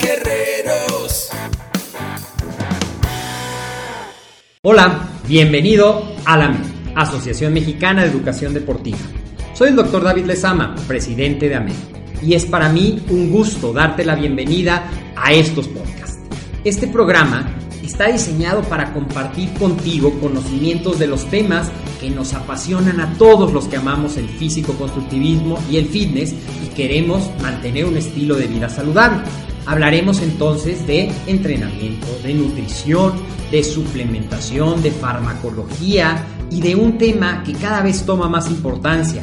Guerreros. Hola, bienvenido a la Asociación Mexicana de Educación Deportiva. Soy el doctor David Lezama, presidente de AMED, y es para mí un gusto darte la bienvenida a estos podcasts. Este programa está diseñado para compartir contigo conocimientos de los temas que nos apasionan a todos los que amamos el físico-constructivismo y el fitness y queremos mantener un estilo de vida saludable. Hablaremos entonces de entrenamiento, de nutrición, de suplementación, de farmacología y de un tema que cada vez toma más importancia,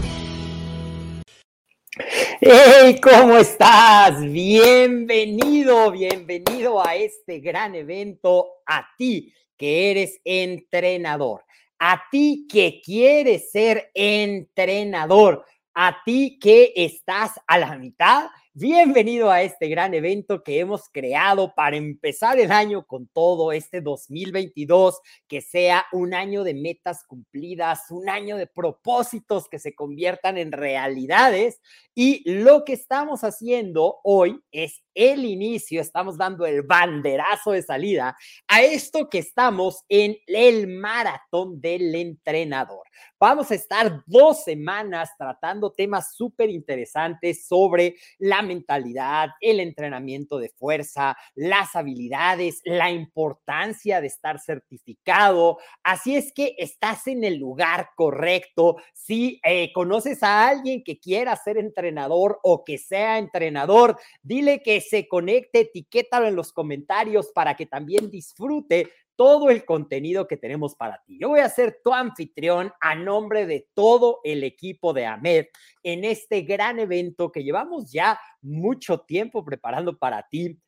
¡Hey! ¿Cómo estás? Bienvenido, bienvenido a este gran evento, a ti que eres entrenador a ti que quieres ser entrenador, a ti que estás a la mitad Bienvenido a este gran evento que hemos creado para empezar el año con todo este 2022, que sea un año de metas cumplidas, un año de propósitos que se conviertan en realidades. Y lo que estamos haciendo hoy es el inicio, estamos dando el banderazo de salida a esto que estamos en el maratón del entrenador. Vamos a estar dos semanas tratando temas súper interesantes sobre la mentalidad, el entrenamiento de fuerza, las habilidades, la importancia de estar certificado. Así es que estás en el lugar correcto. Si eh, conoces a alguien que quiera ser entrenador o que sea entrenador, dile que se conecte, etiquétalo en los comentarios para que también disfrute todo el contenido que tenemos para ti. Yo voy a ser tu anfitrión a nombre de todo el equipo de AMED en este gran evento que llevamos ya mucho tiempo preparando para ti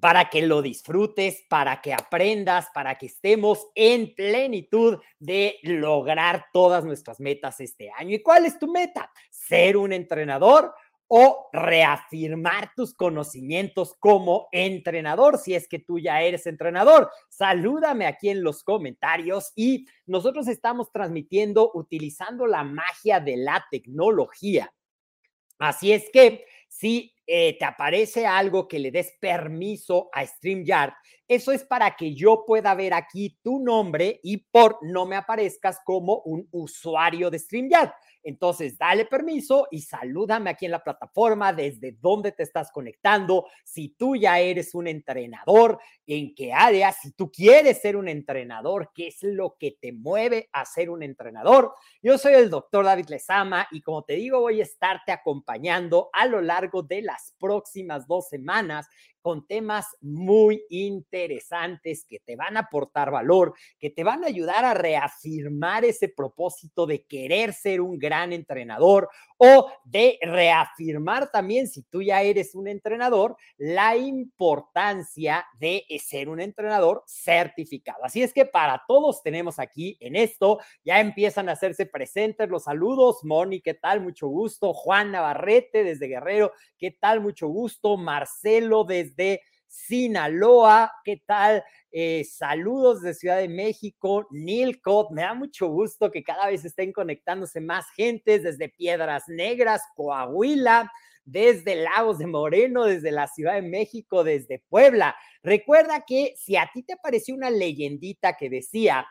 para que lo disfrutes, para que aprendas, para que estemos en plenitud de lograr todas nuestras metas este año. ¿Y cuál es tu meta? Ser un entrenador o reafirmar tus conocimientos como entrenador, si es que tú ya eres entrenador. Salúdame aquí en los comentarios y nosotros estamos transmitiendo utilizando la magia de la tecnología. Así es que si eh, te aparece algo que le des permiso a StreamYard, eso es para que yo pueda ver aquí tu nombre y por no me aparezcas como un usuario de StreamYard. Entonces, dale permiso y salúdame aquí en la plataforma desde dónde te estás conectando. Si tú ya eres un entrenador, en qué área, si tú quieres ser un entrenador, qué es lo que te mueve a ser un entrenador. Yo soy el doctor David Lezama y como te digo, voy a estarte acompañando a lo largo de próximas dos semanas con temas muy interesantes que te van a aportar valor, que te van a ayudar a reafirmar ese propósito de querer ser un gran entrenador o de reafirmar también, si tú ya eres un entrenador, la importancia de ser un entrenador certificado. Así es que para todos tenemos aquí en esto, ya empiezan a hacerse presentes los saludos. Moni, ¿qué tal? Mucho gusto. Juan Navarrete desde Guerrero, ¿qué tal? Mucho gusto. Marcelo desde Sinaloa, ¿qué tal? Eh, saludos de Ciudad de México, Nilcott, me da mucho gusto que cada vez estén conectándose más gentes desde Piedras Negras, Coahuila, desde Lagos de Moreno, desde la Ciudad de México, desde Puebla. Recuerda que si a ti te pareció una leyendita que decía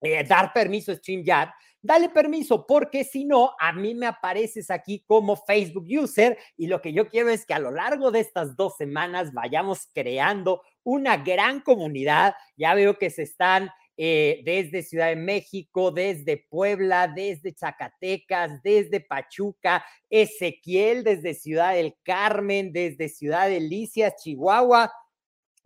eh, dar permiso a StreamYard, dale permiso, porque si no, a mí me apareces aquí como Facebook user y lo que yo quiero es que a lo largo de estas dos semanas vayamos creando una gran comunidad. Ya veo que se están eh, desde Ciudad de México, desde Puebla, desde Zacatecas, desde Pachuca, Ezequiel desde Ciudad del Carmen, desde Ciudad de Licias, Chihuahua,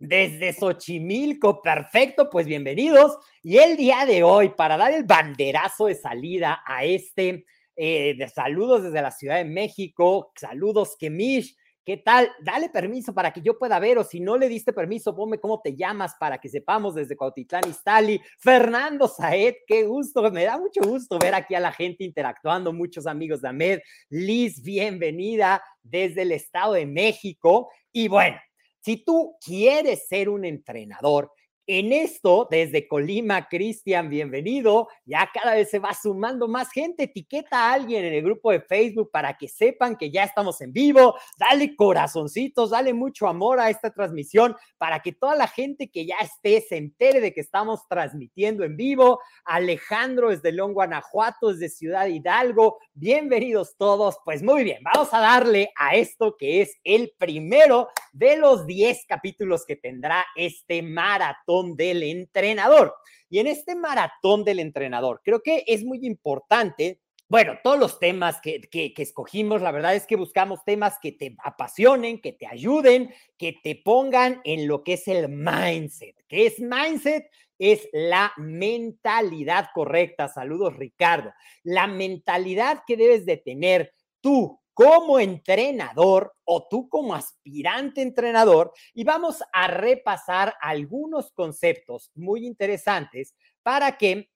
desde Xochimilco, perfecto, pues bienvenidos. Y el día de hoy, para dar el banderazo de salida a este, eh, de saludos desde la Ciudad de México, saludos Kemish, ¿Qué tal? Dale permiso para que yo pueda ver, o si no le diste permiso, ponme cómo te llamas para que sepamos desde Cuautitlán Iztali. Fernando Saed, qué gusto, me da mucho gusto ver aquí a la gente interactuando, muchos amigos de Ahmed. Liz, bienvenida desde el Estado de México. Y bueno, si tú quieres ser un entrenador, en esto, desde Colima, Cristian, bienvenido. Ya cada vez se va sumando más gente. Etiqueta a alguien en el grupo de Facebook para que sepan que ya estamos en vivo. Dale corazoncitos, dale mucho amor a esta transmisión para que toda la gente que ya esté se entere de que estamos transmitiendo en vivo. Alejandro desde León, Guanajuato, desde Ciudad Hidalgo. Bienvenidos todos. Pues muy bien, vamos a darle a esto que es el primero de los 10 capítulos que tendrá este maratón del entrenador. Y en este maratón del entrenador, creo que es muy importante bueno, todos los temas que, que, escogimos, la verdad es que buscamos temas que te apasionen, que te ayuden, que te pongan en lo que es el mindset. ¿Qué es mindset? Es la mentalidad correcta. Saludos, Ricardo. La mentalidad que debes de tener tú como entrenador o tú como aspirante entrenador y vamos a repasar algunos conceptos muy interesantes para que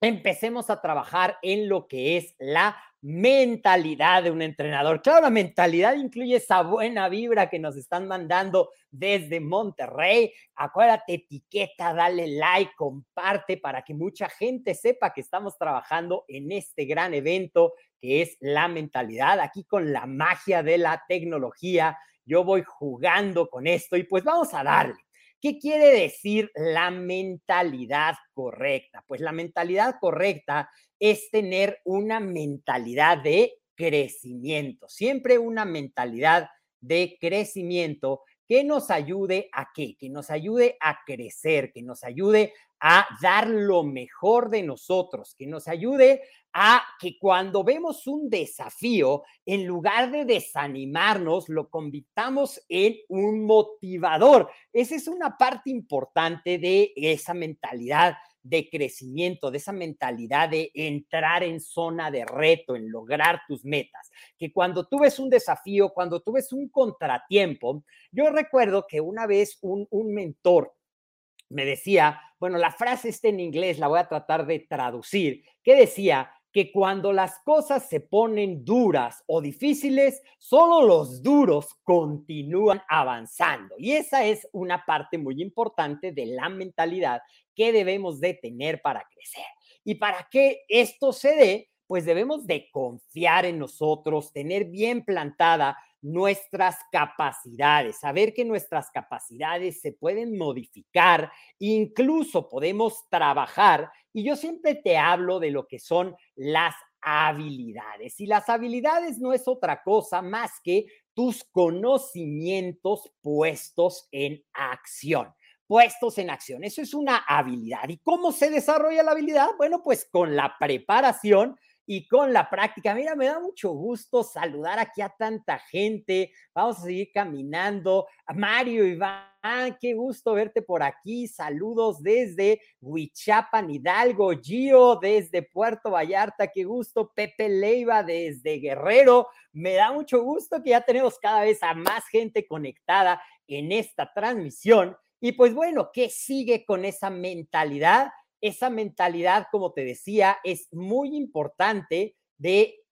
empecemos a trabajar en lo que es la mentalidad de un entrenador. Claro, la mentalidad incluye esa buena vibra que nos están mandando desde Monterrey. Acuérdate, etiqueta, dale like, comparte para que mucha gente sepa que estamos trabajando en este gran evento que es la mentalidad. Aquí con la magia de la tecnología, yo voy jugando con esto y pues vamos a darle. ¿Qué quiere decir la mentalidad correcta? Pues la mentalidad correcta es tener una mentalidad de crecimiento, siempre una mentalidad de crecimiento que nos ayude a qué? Que nos ayude a crecer, que nos ayude a dar lo mejor de nosotros, que nos ayude a que cuando vemos un desafío, en lugar de desanimarnos, lo convirtamos en un motivador. Esa es una parte importante de esa mentalidad de crecimiento, de esa mentalidad de entrar en zona de reto, en lograr tus metas. Que cuando tú ves un desafío, cuando tú ves un contratiempo, yo recuerdo que una vez un, un mentor me decía, bueno, la frase está en inglés, la voy a tratar de traducir, que decía, que cuando las cosas se ponen duras o difíciles, solo los duros continúan avanzando. Y esa es una parte muy importante de la mentalidad que debemos de tener para crecer. Y para que esto se dé, pues debemos de confiar en nosotros, tener bien plantada nuestras capacidades, saber que nuestras capacidades se pueden modificar, incluso podemos trabajar. Y yo siempre te hablo de lo que son las habilidades. Y las habilidades no es otra cosa más que tus conocimientos puestos en acción puestos en acción. Eso es una habilidad. ¿Y cómo se desarrolla la habilidad? Bueno, pues con la preparación y con la práctica. Mira, me da mucho gusto saludar aquí a tanta gente. Vamos a seguir caminando. Mario Iván, qué gusto verte por aquí. Saludos desde Huichapan, Hidalgo. Gio desde Puerto Vallarta, qué gusto. Pepe Leiva desde Guerrero. Me da mucho gusto que ya tenemos cada vez a más gente conectada en esta transmisión. Y pues bueno, ¿qué sigue con esa mentalidad? esa mentalidad, como te decía, es muy importante de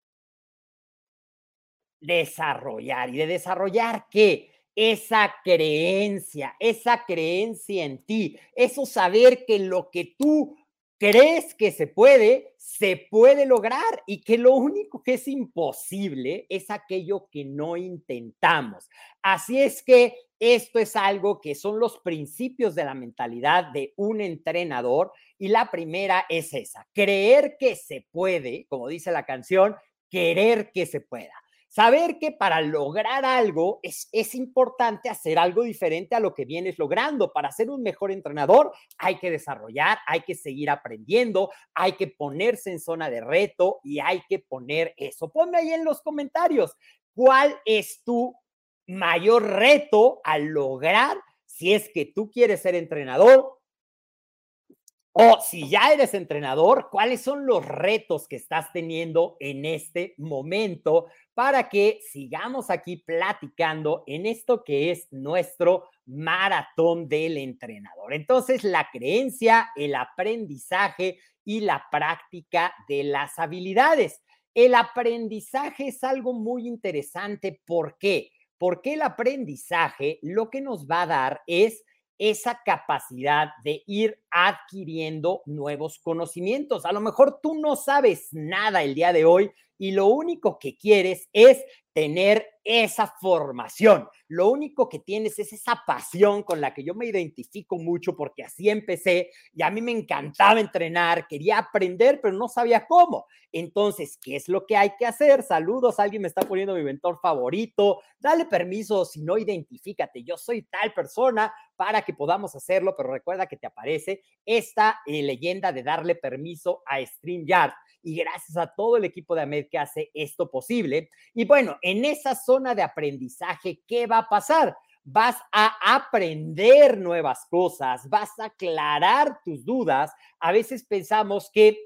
desarrollar. ¿Y de desarrollar qué? Esa creencia, esa creencia en ti, eso saber que lo que tú crees que se puede, se puede lograr y que lo único que es imposible es aquello que no intentamos. Así es que esto es algo que son los principios de la mentalidad de un entrenador y la primera es esa, creer que se puede, como dice la canción, querer que se pueda. Saber que para lograr algo es, es importante hacer algo diferente a lo que vienes logrando. Para ser un mejor entrenador hay que desarrollar, hay que seguir aprendiendo, hay que ponerse en zona de reto y hay que poner eso. Ponme ahí en los comentarios cuál es tu mayor reto al lograr si es que tú quieres ser entrenador o si ya eres entrenador, ¿cuáles son los retos que estás teniendo en este momento para que sigamos aquí platicando en esto que es nuestro maratón del entrenador? Entonces, la creencia, el aprendizaje y la práctica de las habilidades. El aprendizaje es algo muy interesante. ¿Por qué? Porque el aprendizaje lo que nos va a dar es esa capacidad de ir adquiriendo nuevos conocimientos. A lo mejor tú no sabes nada el día de hoy y lo único que quieres es tener esa formación. Lo único que tienes es esa pasión con la que yo me identifico mucho porque así empecé y a mí me encantaba entrenar, quería aprender, pero no sabía cómo. Entonces, ¿qué es lo que hay que hacer? Saludos, alguien me está poniendo mi mentor favorito, dale permiso, si no, identifícate, yo soy tal persona para que podamos hacerlo, pero recuerda que te aparece esta eh, leyenda de darle permiso a StreamYard y gracias a todo el equipo de AMED que hace esto posible. Y bueno, en esa zona de aprendizaje, ¿qué va a pasar? Vas a aprender nuevas cosas, vas a aclarar tus dudas. A veces pensamos que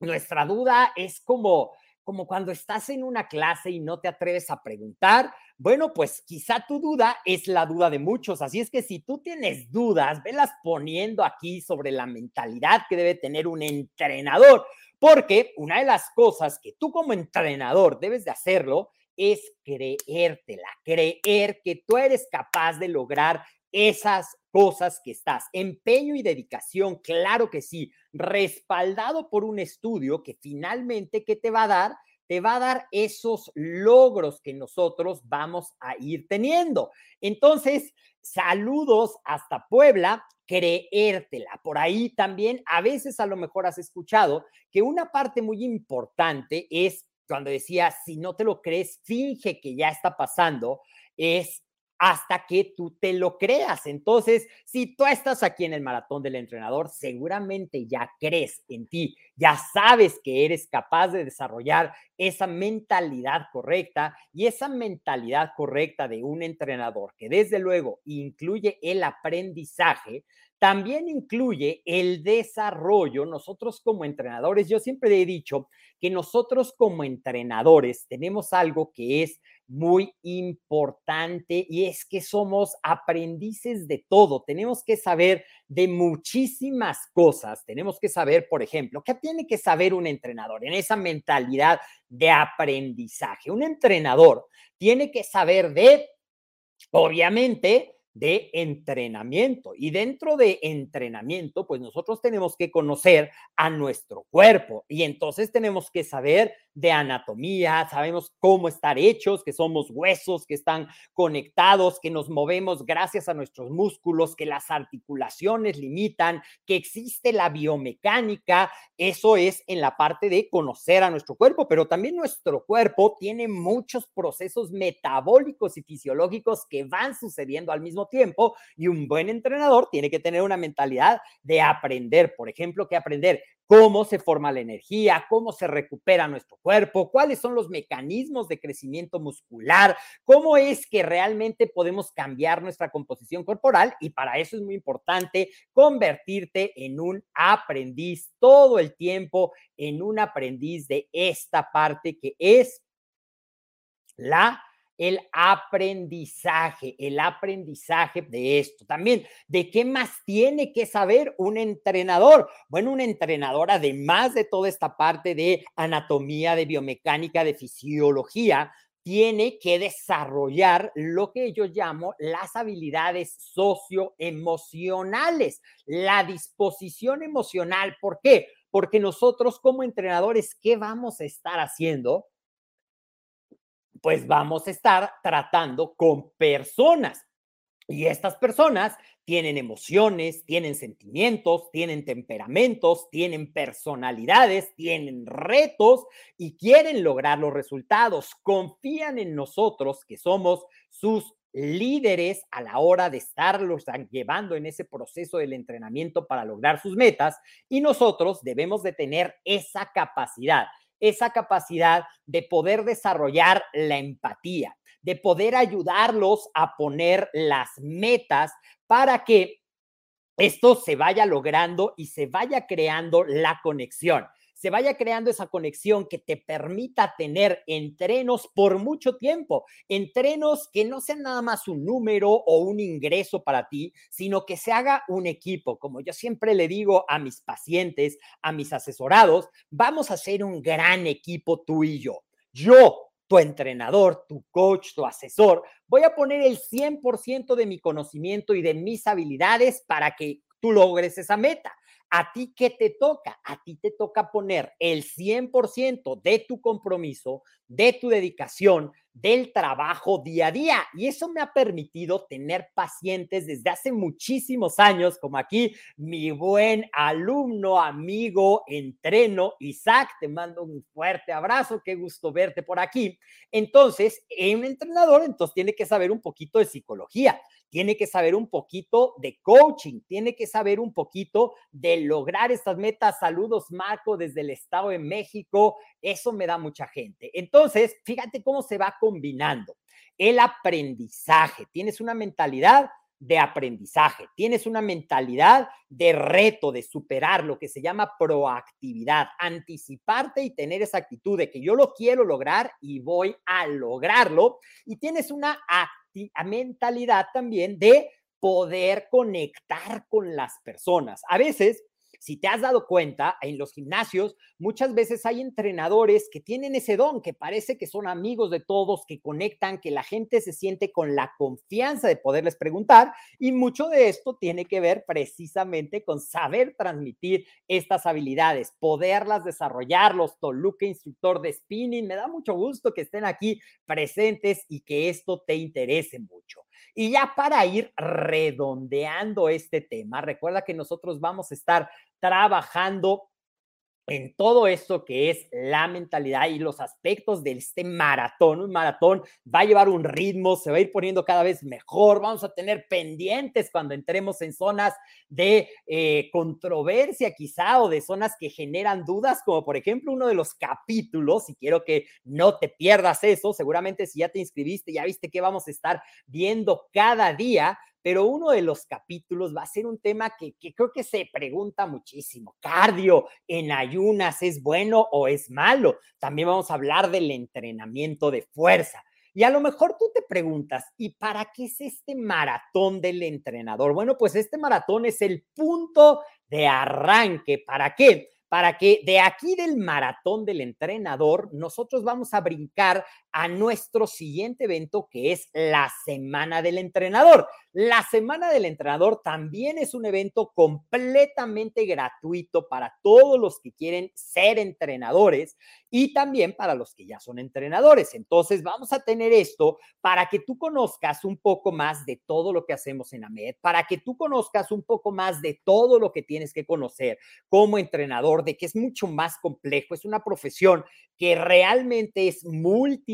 nuestra duda es como como cuando estás en una clase y no te atreves a preguntar, bueno, pues quizá tu duda es la duda de muchos. Así es que si tú tienes dudas, velas poniendo aquí sobre la mentalidad que debe tener un entrenador, porque una de las cosas que tú como entrenador debes de hacerlo es creértela, creer que tú eres capaz de lograr esas cosas que estás. Empeño y dedicación, claro que sí, respaldado por un estudio que finalmente, ¿qué te va a dar? Te va a dar esos logros que nosotros vamos a ir teniendo. Entonces, saludos hasta Puebla, creértela. Por ahí también, a veces a lo mejor has escuchado que una parte muy importante es cuando decía, si no te lo crees, finge que ya está pasando, es hasta que tú te lo creas. Entonces, si tú estás aquí en el maratón del entrenador, seguramente ya crees en ti, ya sabes que eres capaz de desarrollar esa mentalidad correcta y esa mentalidad correcta de un entrenador que desde luego incluye el aprendizaje, también incluye el desarrollo. Nosotros como entrenadores, yo siempre he dicho que nosotros como entrenadores tenemos algo que es muy importante y es que somos aprendices de todo. Tenemos que saber de muchísimas cosas. Tenemos que saber, por ejemplo, qué tiene que saber un entrenador en esa mentalidad de aprendizaje. Un entrenador tiene que saber de, obviamente, de entrenamiento. Y dentro de entrenamiento, pues nosotros tenemos que conocer a nuestro cuerpo y entonces tenemos que saber de anatomía, sabemos cómo estar hechos, que somos huesos, que están conectados, que nos movemos gracias a nuestros músculos, que las articulaciones limitan, que existe la biomecánica. Eso es en la parte de conocer a nuestro cuerpo, pero también nuestro cuerpo tiene muchos procesos metabólicos y fisiológicos que van sucediendo al mismo tiempo y un buen entrenador tiene que tener una mentalidad de aprender, por ejemplo, que aprender cómo se forma la energía, cómo se recupera nuestro cuerpo, cuáles son los mecanismos de crecimiento muscular, cómo es que realmente podemos cambiar nuestra composición corporal y para eso es muy importante convertirte en un aprendiz todo el tiempo, en un aprendiz de esta parte que es la el aprendizaje, el aprendizaje de esto. También, ¿de qué más tiene que saber un entrenador? Bueno, un entrenador, además de toda esta parte de anatomía, de biomecánica, de fisiología, tiene que desarrollar lo que yo llamo las habilidades socioemocionales, la disposición emocional. ¿Por qué? Porque nosotros como entrenadores, ¿qué vamos a estar haciendo? Pues vamos a estar tratando con personas. Y estas personas tienen emociones, tienen sentimientos, tienen temperamentos, tienen personalidades, tienen retos y quieren lograr los resultados. Confían en nosotros que somos sus líderes a la hora de estarlos llevando en ese proceso del entrenamiento para lograr sus metas y nosotros debemos de tener esa capacidad, esa capacidad de poder desarrollar la empatía, de poder ayudarlos a poner las metas para que esto se vaya logrando y se vaya creando la conexión se vaya creando esa conexión que te permita tener entrenos por mucho tiempo, entrenos que no sean nada más un número o un ingreso para ti, sino que se haga un equipo. Como yo siempre le digo a mis pacientes, a mis asesorados, vamos a ser un gran equipo tú y yo. Yo, tu entrenador, tu coach, tu asesor, voy a poner el 100% de mi conocimiento y de mis habilidades para que tú logres esa meta. ¿A ti qué te toca? A ti te toca poner el 100% de tu compromiso, de tu dedicación, del trabajo día a día. Y eso me ha permitido tener pacientes desde hace muchísimos años, como aquí mi buen alumno, amigo, entreno, Isaac, te mando un fuerte abrazo, qué gusto verte por aquí. Entonces, un entrenador entonces tiene que saber un poquito de psicología, tiene que saber un poquito de coaching, tiene que saber un poquito de lograr estas metas. Saludos, Marco, desde el Estado de México. Eso me da mucha gente. Entonces, fíjate cómo se va combinando. El aprendizaje. Tienes una mentalidad de aprendizaje, tienes una mentalidad de reto, de superar lo que se llama proactividad, anticiparte y tener esa actitud de que yo lo quiero lograr y voy a lograrlo. Y tienes una mentalidad también de poder conectar con las personas. A veces si te has dado cuenta, en los gimnasios muchas veces hay entrenadores que tienen ese don, que parece que son amigos de todos, que conectan, que la gente se siente con la confianza de poderles preguntar y mucho de esto tiene que ver precisamente con saber transmitir estas habilidades, poderlas desarrollar. Los Toluca instructor de spinning, me da mucho gusto que estén aquí presentes y que esto te interese mucho. Y ya para ir redondeando este tema, recuerda que nosotros vamos a estar trabajando en todo esto que es la mentalidad y los aspectos de este maratón. Un maratón va a llevar un ritmo, se va a ir poniendo cada vez mejor, vamos a tener pendientes cuando entremos en zonas de eh, controversia quizá o de zonas que generan dudas, como por ejemplo uno de los capítulos, y quiero que no te pierdas eso, seguramente si ya te inscribiste, ya viste que vamos a estar viendo cada día pero uno de los capítulos va a ser un tema que, creo que se pregunta muchísimo. ¿Cardio en ayunas es bueno o es malo? También vamos a hablar del entrenamiento de fuerza. Y a lo mejor tú te preguntas, ¿y para qué es este maratón del entrenador? Bueno, pues este maratón es el punto de arranque. ¿Para qué? Para que de aquí del maratón del entrenador, nosotros vamos a brincar a nuestro siguiente evento que es la Semana del Entrenador. La Semana del Entrenador también es un evento completamente gratuito para todos los que quieren ser entrenadores y también para los que ya son entrenadores. Entonces vamos a tener esto para que tú conozcas un poco más de todo lo que hacemos en AMED, para que tú conozcas un poco más de todo lo que tienes que conocer como entrenador, de que es mucho más complejo, es una profesión que realmente es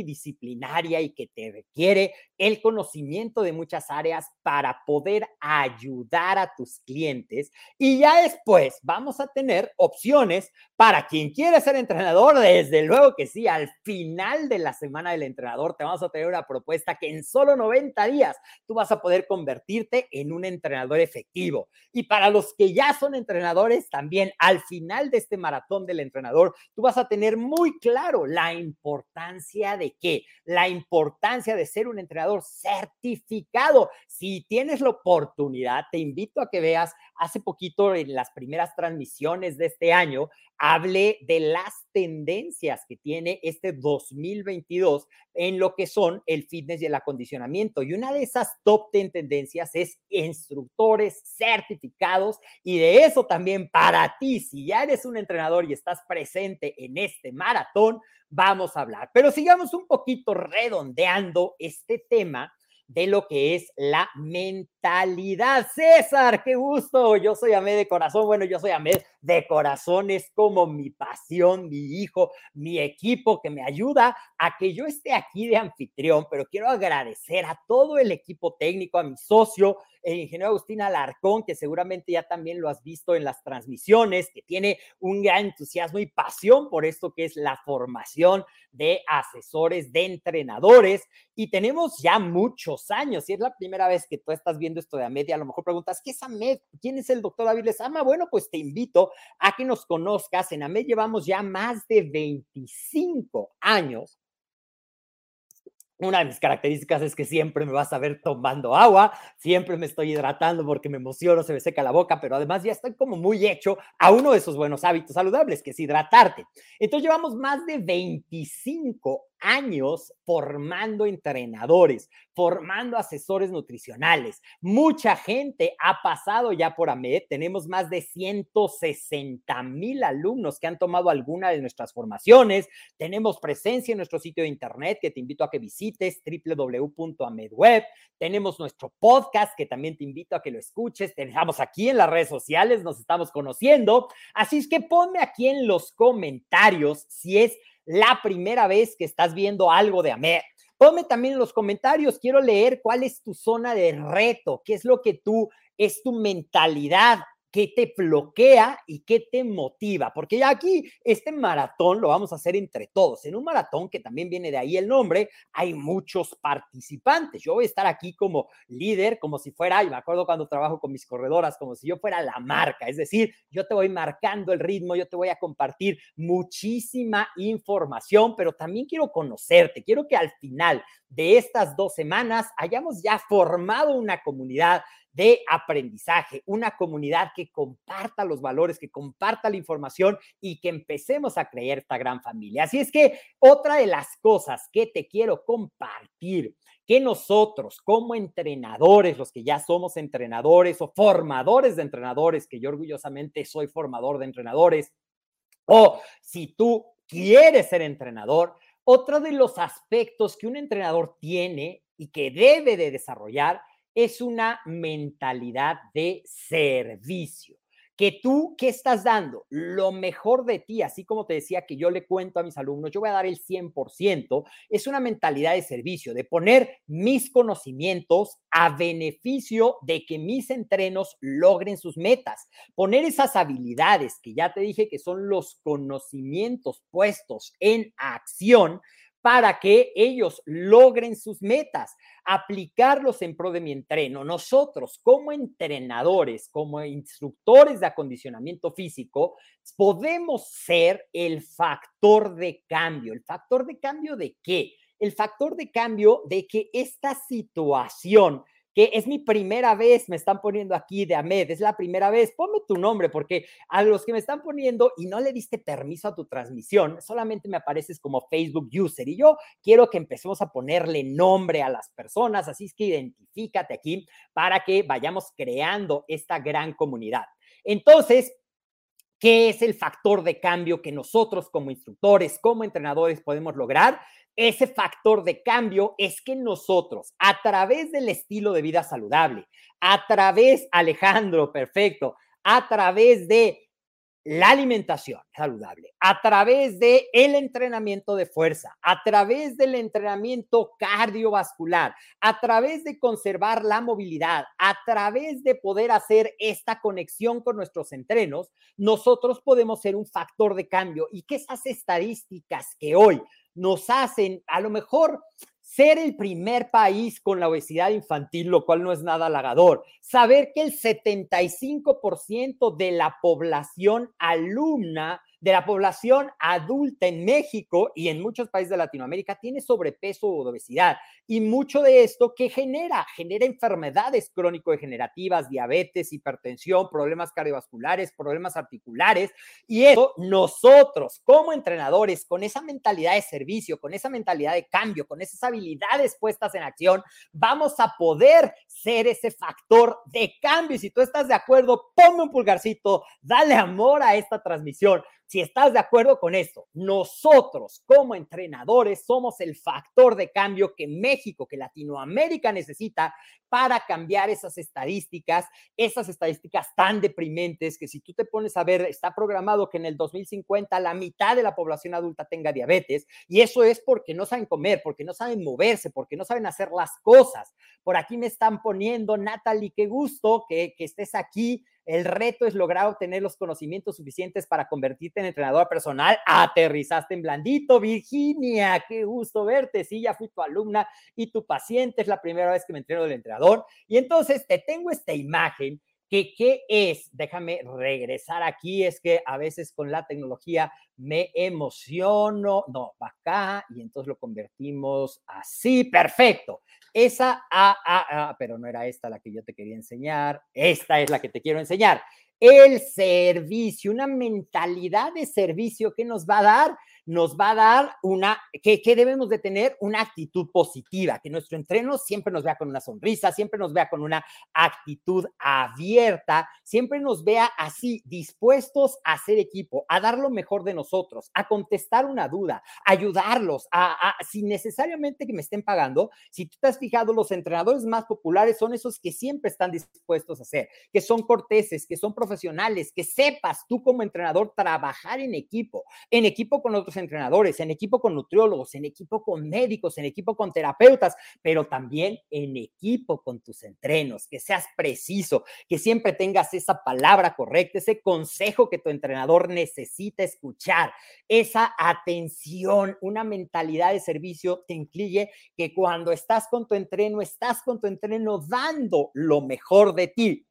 multidisciplinaria y que te requiere el conocimiento de muchas áreas para poder ayudar a tus clientes. Y ya después vamos a tener opciones para quien quiere ser entrenador. Desde luego que sí, al final de la semana del entrenador te vamos a tener una propuesta que en solo 90 días tú vas a poder convertirte en un entrenador efectivo. Y para los que ya son entrenadores, también al final de este maratón del entrenador, tú vas a tener muy claro la importancia de qué, la importancia de ser un entrenador certificado. Si tienes la oportunidad, te invito a que veas hace poquito en las primeras transmisiones de este año, hablé de las tendencias que tiene este 2022 en lo que son el fitness y el acondicionamiento. Y una de esas top 10 tendencias es instructores certificados. Y de eso también para ti, si ya eres un entrenador y estás presente en este maratón, vamos a hablar. Pero sigamos un poquito redondeando este tema de lo que es la mentalidad. César, qué gusto. Yo soy Ahmed de corazón. Bueno, yo soy Ahmed de corazón. Es como mi pasión, mi hijo, mi equipo que me ayuda a que yo esté aquí de anfitrión, pero quiero agradecer a todo el equipo técnico, a mi socio, el ingeniero Agustín Alarcón, que seguramente ya también lo has visto en las transmisiones, que tiene un gran entusiasmo y pasión por esto que es la formación de asesores, de entrenadores. Y tenemos ya muchos años. Si es la primera vez que tú estás viendo esto de AMED, y a lo mejor preguntas, ¿qué es AMED? ¿Quién es el doctor David Lezama? Bueno, pues te invito a que nos conozcas. En AMED llevamos ya más de 25 años una de mis características es que siempre me vas a ver tomando agua, siempre me estoy hidratando porque me emociono, se me seca la boca, pero además ya estoy como muy hecho a uno de esos buenos hábitos saludables, que es hidratarte. Entonces llevamos más de 25 años formando entrenadores, formando asesores nutricionales. Mucha gente ha pasado ya por AMED. Tenemos más de 160 mil alumnos que han tomado alguna de nuestras formaciones. Tenemos presencia en nuestro sitio de internet que te invito a que visites www.amedweb. Tenemos nuestro podcast que también te invito a que lo escuches. Tenemos aquí en las redes sociales, nos estamos conociendo. Así es que ponme aquí en los comentarios si es la primera vez que estás viendo algo de AMER. Ponme también en los comentarios, quiero leer cuál es tu zona de reto, qué es lo que tú, es tu mentalidad, qué te bloquea y qué te motiva, porque ya aquí este maratón lo vamos a hacer entre todos. En un maratón, que también viene de ahí el nombre, hay muchos participantes. Yo voy a estar aquí como líder, como si fuera, y me acuerdo cuando trabajo con mis corredoras, como si yo fuera la marca, es decir, yo te voy marcando el ritmo, yo te voy a compartir muchísima información, pero también quiero conocerte, quiero que al final de estas dos semanas hayamos ya formado una comunidad de aprendizaje, una comunidad que comparta los valores, que comparta la información y que empecemos a creer esta gran familia. Así es que otra de las cosas que te quiero compartir, que nosotros como entrenadores, los que ya somos entrenadores o formadores de entrenadores, que yo orgullosamente soy formador de entrenadores, o si tú quieres ser entrenador, otro de los aspectos que un entrenador tiene y que debe de desarrollar es una mentalidad de servicio. Que tú, ¿qué estás dando? Lo mejor de ti, así como te decía que yo le cuento a mis alumnos, yo voy a dar el 100%, es una mentalidad de servicio, de poner mis conocimientos a beneficio de que mis entrenos logren sus metas, poner esas habilidades que ya te dije que son los conocimientos puestos en acción para que ellos logren sus metas, aplicarlos en pro de mi entreno. Nosotros como entrenadores, como instructores de acondicionamiento físico, podemos ser el factor de cambio. ¿El factor de cambio de qué? El factor de cambio de que esta situación que es mi primera vez, me están poniendo aquí de Ahmed, es la primera vez, ponme tu nombre, porque a los que me están poniendo y no le diste permiso a tu transmisión, solamente me apareces como Facebook user y yo quiero que empecemos a ponerle nombre a las personas, así es que identifícate aquí para que vayamos creando esta gran comunidad. Entonces, ¿Qué es el factor de cambio que nosotros como instructores, como entrenadores podemos lograr? Ese factor de cambio es que nosotros, a través del estilo de vida saludable, a través, Alejandro, perfecto, a través de la alimentación saludable, a través de el entrenamiento de fuerza, a través del entrenamiento cardiovascular, a través de conservar la movilidad, a través de poder hacer esta conexión con nuestros entrenos, nosotros podemos ser un factor de cambio. Y que esas estadísticas que hoy nos hacen a lo mejor ser el primer país con la obesidad infantil, lo cual no es nada halagador, saber que el 75% de la población alumna de la población adulta en México y en muchos países de Latinoamérica tiene sobrepeso o obesidad. Y mucho de esto que genera, genera enfermedades crónico-degenerativas, diabetes, hipertensión, problemas cardiovasculares, problemas articulares. Y eso nosotros como entrenadores, con esa mentalidad de servicio, con esa mentalidad de cambio, con esas habilidades puestas en acción, vamos a poder ser ese factor de cambio. Y si tú estás de acuerdo, ponme un pulgarcito, dale amor a esta transmisión. Si estás de acuerdo con esto, nosotros como entrenadores somos el factor de cambio que México, que Latinoamérica necesita para cambiar esas estadísticas, esas estadísticas tan deprimentes que si tú te pones a ver, está programado que en el 2050 la mitad de la población adulta tenga diabetes y eso es porque no saben comer, porque no saben moverse, porque no saben hacer las cosas. Por aquí me están poniendo, Natalie, qué gusto que, que estés aquí. El reto es lograr obtener los conocimientos suficientes para convertirte en entrenador personal. Aterrizaste en blandito, Virginia. Qué gusto verte. Sí, ya fui tu alumna y tu paciente. Es la primera vez que me entreno del entrenador. Y entonces te tengo esta imagen que qué es, déjame regresar aquí, es que a veces con la tecnología me emociono, no, va acá y entonces lo convertimos así, perfecto. Esa, ah, ah, ah, pero no era esta la que yo te quería enseñar, esta es la que te quiero enseñar. El servicio, una mentalidad de servicio que nos va a dar nos va a dar una, que, debemos de tener una actitud positiva, que nuestro entreno siempre nos vea con una sonrisa, siempre nos vea con una actitud abierta, siempre nos vea así, dispuestos a hacer equipo, a dar lo mejor de nosotros, a contestar una duda, ayudarlos, a, a sin necesariamente que me estén pagando. Si tú te has fijado, los entrenadores más populares son esos que siempre están dispuestos a hacer, que son corteses, que son profesionales, que sepas tú como entrenador trabajar en equipo, en equipo con otros entrenadores, en equipo con nutriólogos, en equipo con médicos, en equipo con terapeutas, pero también en equipo con tus entrenos, que seas preciso, que siempre tengas esa palabra correcta, ese consejo que tu entrenador necesita escuchar, esa atención, una mentalidad de servicio te incluye que cuando estás con tu entreno, estás con tu entreno dando lo mejor de ti.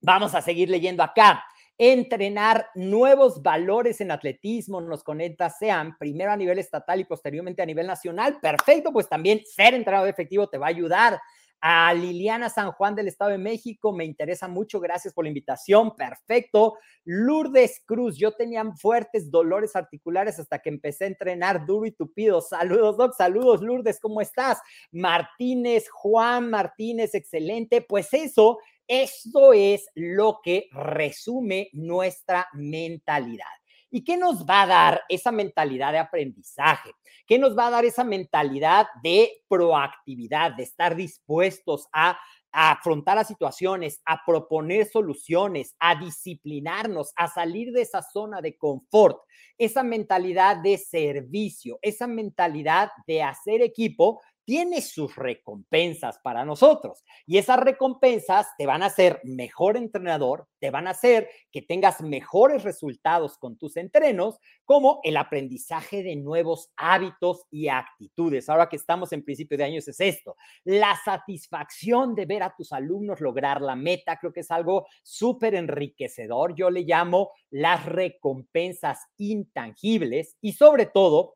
Vamos a seguir leyendo acá entrenar nuevos valores en atletismo, nos conecta sean primero a nivel estatal y posteriormente a nivel nacional. Perfecto, pues también ser entrenador efectivo te va a ayudar. A Liliana San Juan del Estado de México, me interesa mucho, gracias por la invitación, perfecto. Lourdes Cruz, yo tenía fuertes dolores articulares hasta que empecé a entrenar duro y tupido. Saludos, Doc, saludos, Lourdes, ¿cómo estás? Martínez, Juan Martínez, excelente. Pues eso esto es lo que resume nuestra mentalidad. ¿Y qué nos va a dar esa mentalidad de aprendizaje? ¿Qué nos va a dar esa mentalidad de proactividad, de estar dispuestos a, afrontar las situaciones, a proponer soluciones, a disciplinarnos, a salir de esa zona de confort? Esa mentalidad de servicio, esa mentalidad de hacer equipo tiene sus recompensas para nosotros. Y esas recompensas te van a hacer mejor entrenador, te van a hacer que tengas mejores resultados con tus entrenos, como el aprendizaje de nuevos hábitos y actitudes. Ahora que estamos en principio de años es esto, la satisfacción de ver a tus alumnos lograr la meta, creo que es algo súper enriquecedor. Yo le llamo las recompensas intangibles y sobre todo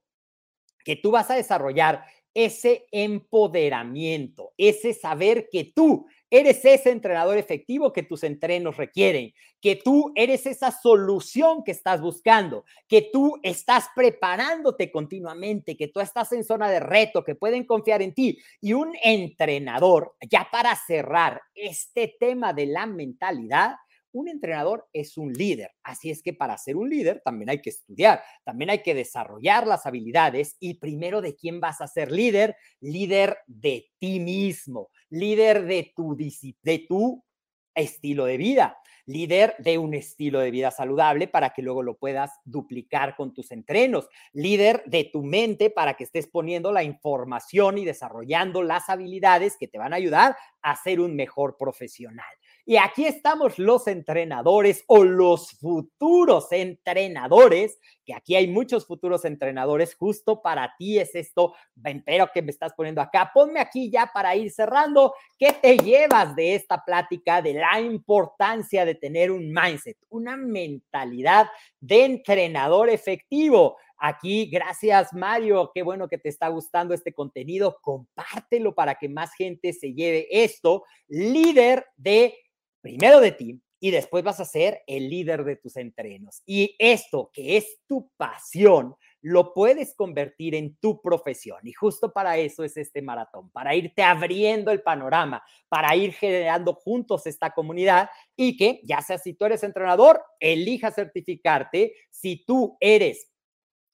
que tú vas a desarrollar ese empoderamiento, ese saber que tú eres ese entrenador efectivo que tus entrenos requieren, que tú eres esa solución que estás buscando, que tú estás preparándote continuamente, que tú estás en zona de reto, que pueden confiar en ti. Y un entrenador, ya para cerrar este tema de la mentalidad, un entrenador es un líder, así es que para ser un líder también hay que estudiar, también hay que desarrollar las habilidades y primero de quién vas a ser líder, líder de ti mismo, líder de tu, estilo de vida, líder de un estilo de vida saludable para que luego lo puedas duplicar con tus entrenos, líder de tu mente para que estés poniendo la información y desarrollando las habilidades que te van a ayudar a ser un mejor profesional. Y aquí estamos los entrenadores o los futuros entrenadores, que aquí hay muchos futuros entrenadores, justo para ti es esto, pero que me estás poniendo acá. Ponme aquí ya para ir cerrando, ¿qué te llevas de esta plática de la importancia de tener un mindset, una mentalidad de entrenador efectivo? Aquí, gracias Mario, qué bueno que te está gustando este contenido, compártelo para que más gente se lleve esto, líder de primero de ti y después vas a ser el líder de tus entrenos. Y esto que es tu pasión, lo puedes convertir en tu profesión. Y justo para eso es este maratón, para irte abriendo el panorama, para ir generando juntos esta comunidad y que, ya sea si tú eres entrenador, elija certificarte. Si tú eres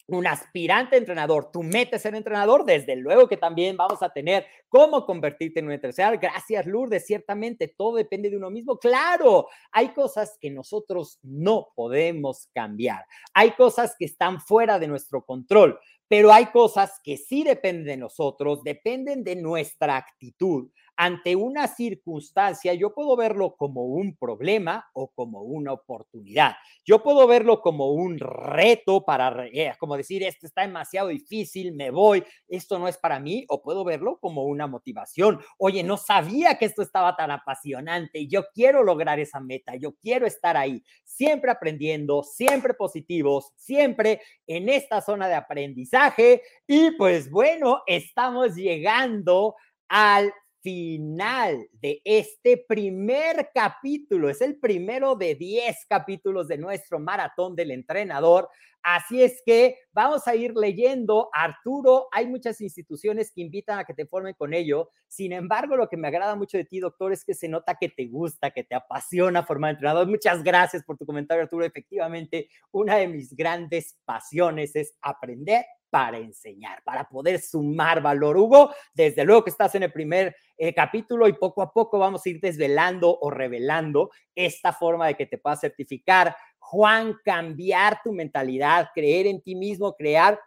un aspirante entrenador, tú metes ser entrenador, desde luego que también vamos a tener cómo convertirte en un entrenador. Gracias, Lourdes. Ciertamente todo depende de uno mismo. Claro, hay cosas que nosotros no podemos cambiar. Hay cosas que están fuera de nuestro control, pero hay cosas que sí dependen de nosotros, dependen de nuestra actitud, ante una circunstancia, yo puedo verlo como un problema o como una oportunidad. Yo puedo verlo como un reto para, eh, como decir, esto está demasiado difícil, me voy, esto no es para mí, o puedo verlo como una motivación. Oye, no sabía que esto estaba tan apasionante, yo quiero lograr esa meta, yo quiero estar ahí, siempre aprendiendo, siempre positivos, siempre en esta zona de aprendizaje. Y pues bueno, estamos llegando al final de este primer capítulo. Es el primero de 10 capítulos de nuestro maratón del entrenador. Así es que vamos a ir leyendo. Arturo, hay muchas instituciones que invitan a que te formen con ello. Sin embargo, lo que me agrada mucho de ti, doctor, es que se nota que te gusta, que te apasiona formar entrenador. Muchas gracias por tu comentario, Arturo. Efectivamente, una de mis grandes pasiones es aprender para enseñar, para poder sumar valor. Hugo, desde luego que estás en el primer eh, capítulo y poco a poco vamos a ir desvelando o revelando esta forma de que te puedas certificar. Juan, cambiar tu mentalidad, creer en ti mismo, crear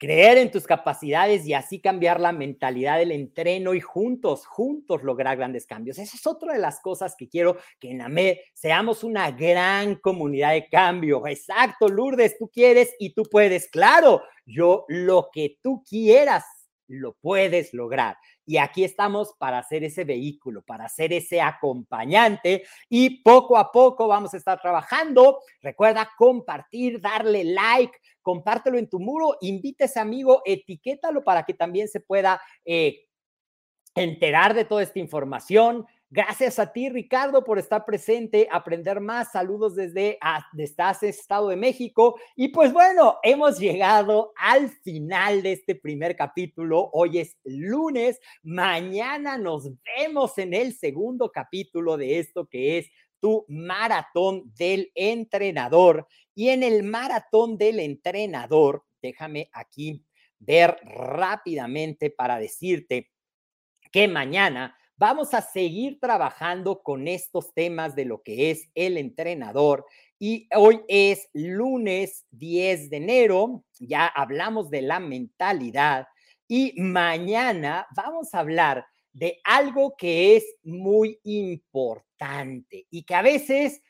creer en tus capacidades y así cambiar la mentalidad del entreno y juntos, juntos lograr grandes cambios. Esa es otra de las cosas que quiero que en AME seamos una gran comunidad de cambio. Exacto, Lourdes, tú quieres y tú puedes. Claro, yo lo que tú quieras lo puedes lograr. Y aquí estamos para hacer ese vehículo, para ser ese acompañante y poco a poco vamos a estar trabajando. Recuerda compartir, darle like, compártelo en tu muro, invita a ese amigo, etiquétalo para que también se pueda eh, enterar de toda esta información. Gracias a ti, Ricardo, por estar presente, aprender más. Saludos desde, desde Estado de México. Y pues bueno, hemos llegado al final de este primer capítulo. Hoy es lunes. Mañana nos vemos en el segundo capítulo de esto que es tu maratón del entrenador. Y en el maratón del entrenador, déjame aquí ver rápidamente para decirte que mañana Vamos a seguir trabajando con estos temas de lo que es el entrenador. Y hoy es lunes 10 de enero, ya hablamos de la mentalidad. Y mañana vamos a hablar de algo que es muy importante y que a veces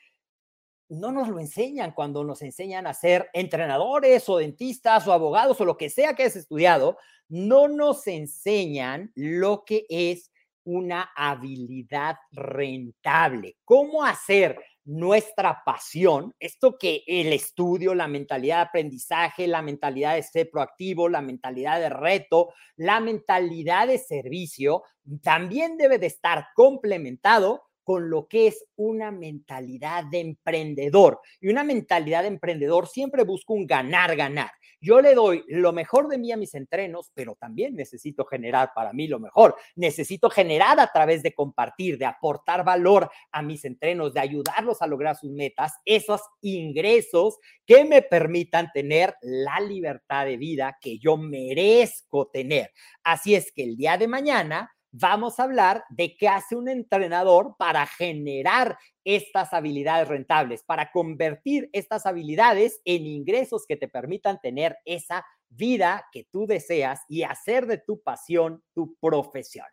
no nos lo enseñan cuando nos enseñan a ser entrenadores o dentistas o abogados o lo que sea que hayas estudiado, no nos enseñan lo que es una habilidad rentable. ¿Cómo hacer nuestra pasión, esto que el estudio, la mentalidad de aprendizaje, la mentalidad de ser proactivo, la mentalidad de reto, la mentalidad de servicio, también debe de estar complementado con lo que es una mentalidad de emprendedor. Y una mentalidad de emprendedor siempre busca un ganar, ganar. Yo le doy lo mejor de mí a mis entrenos, pero también necesito generar para mí lo mejor. Necesito generar a través de compartir, de aportar valor a mis entrenos, de ayudarlos a lograr sus metas, esos ingresos que me permitan tener la libertad de vida que yo merezco tener. Así es que el día de mañana vamos a hablar de qué hace un entrenador para generar estas habilidades rentables, para convertir estas habilidades en ingresos que te permitan tener esa vida que tú deseas y hacer de tu pasión tu profesión.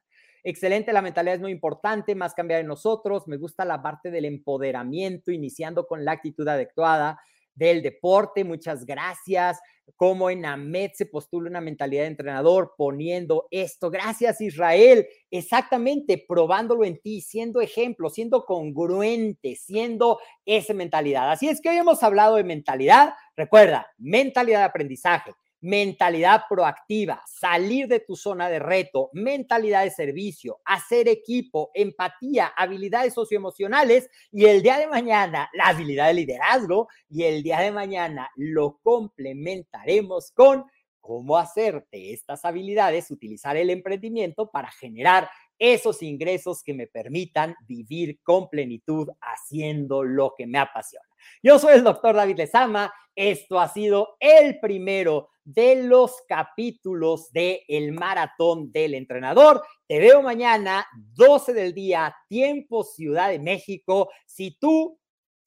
Excelente, la mentalidad es muy importante, más cambiar en nosotros. Me gusta la parte del empoderamiento, iniciando con la actitud adecuada del deporte. Muchas gracias cómo en AMED se postula una mentalidad de entrenador poniendo esto. Gracias, Israel. Exactamente, probándolo en ti, siendo ejemplo, siendo congruente, siendo esa mentalidad. Así es que hoy hemos hablado de mentalidad. Recuerda, mentalidad de aprendizaje, mentalidad proactiva, salir de tu zona de reto, mentalidad de servicio, hacer equipo, empatía, habilidades socioemocionales y el día de mañana la habilidad de liderazgo y el día de mañana lo complementaremos con cómo hacer de estas habilidades, utilizar el emprendimiento para generar esos ingresos que me permitan vivir con plenitud haciendo lo que me apasiona. Yo soy el doctor David Lezama. Esto ha sido el primero de los capítulos de El Maratón del Entrenador. Te veo mañana, 12 del día, tiempo Ciudad de México. Si tú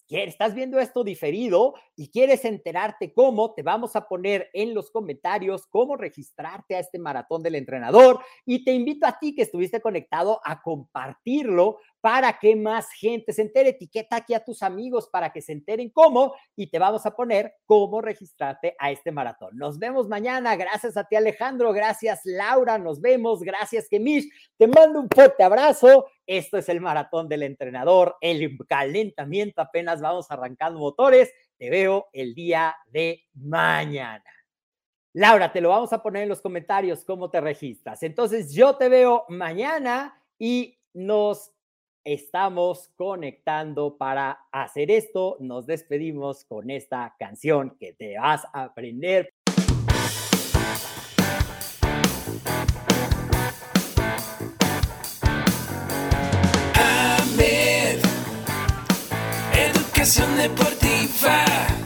estás viendo esto diferido y quieres enterarte cómo, te vamos a poner en los comentarios cómo registrarte a este maratón del entrenador y te invito a ti que estuviste conectado a compartirlo para que más gente se entere. Etiqueta aquí a tus amigos para que se enteren cómo y te vamos a poner cómo registrarte a este maratón. Nos vemos mañana. Gracias a ti, Alejandro. Gracias, Laura. Nos vemos. Gracias, Kemish. Te mando un fuerte abrazo. Esto es el maratón del entrenador, el calentamiento. Apenas vamos arrancando motores. Te veo el día de mañana. Laura, te lo vamos a poner en los comentarios cómo te registras. Entonces, yo te veo mañana y nos estamos conectando para hacer esto. Nos despedimos con esta canción que te vas a aprender. AMED, educación deportiva. Yo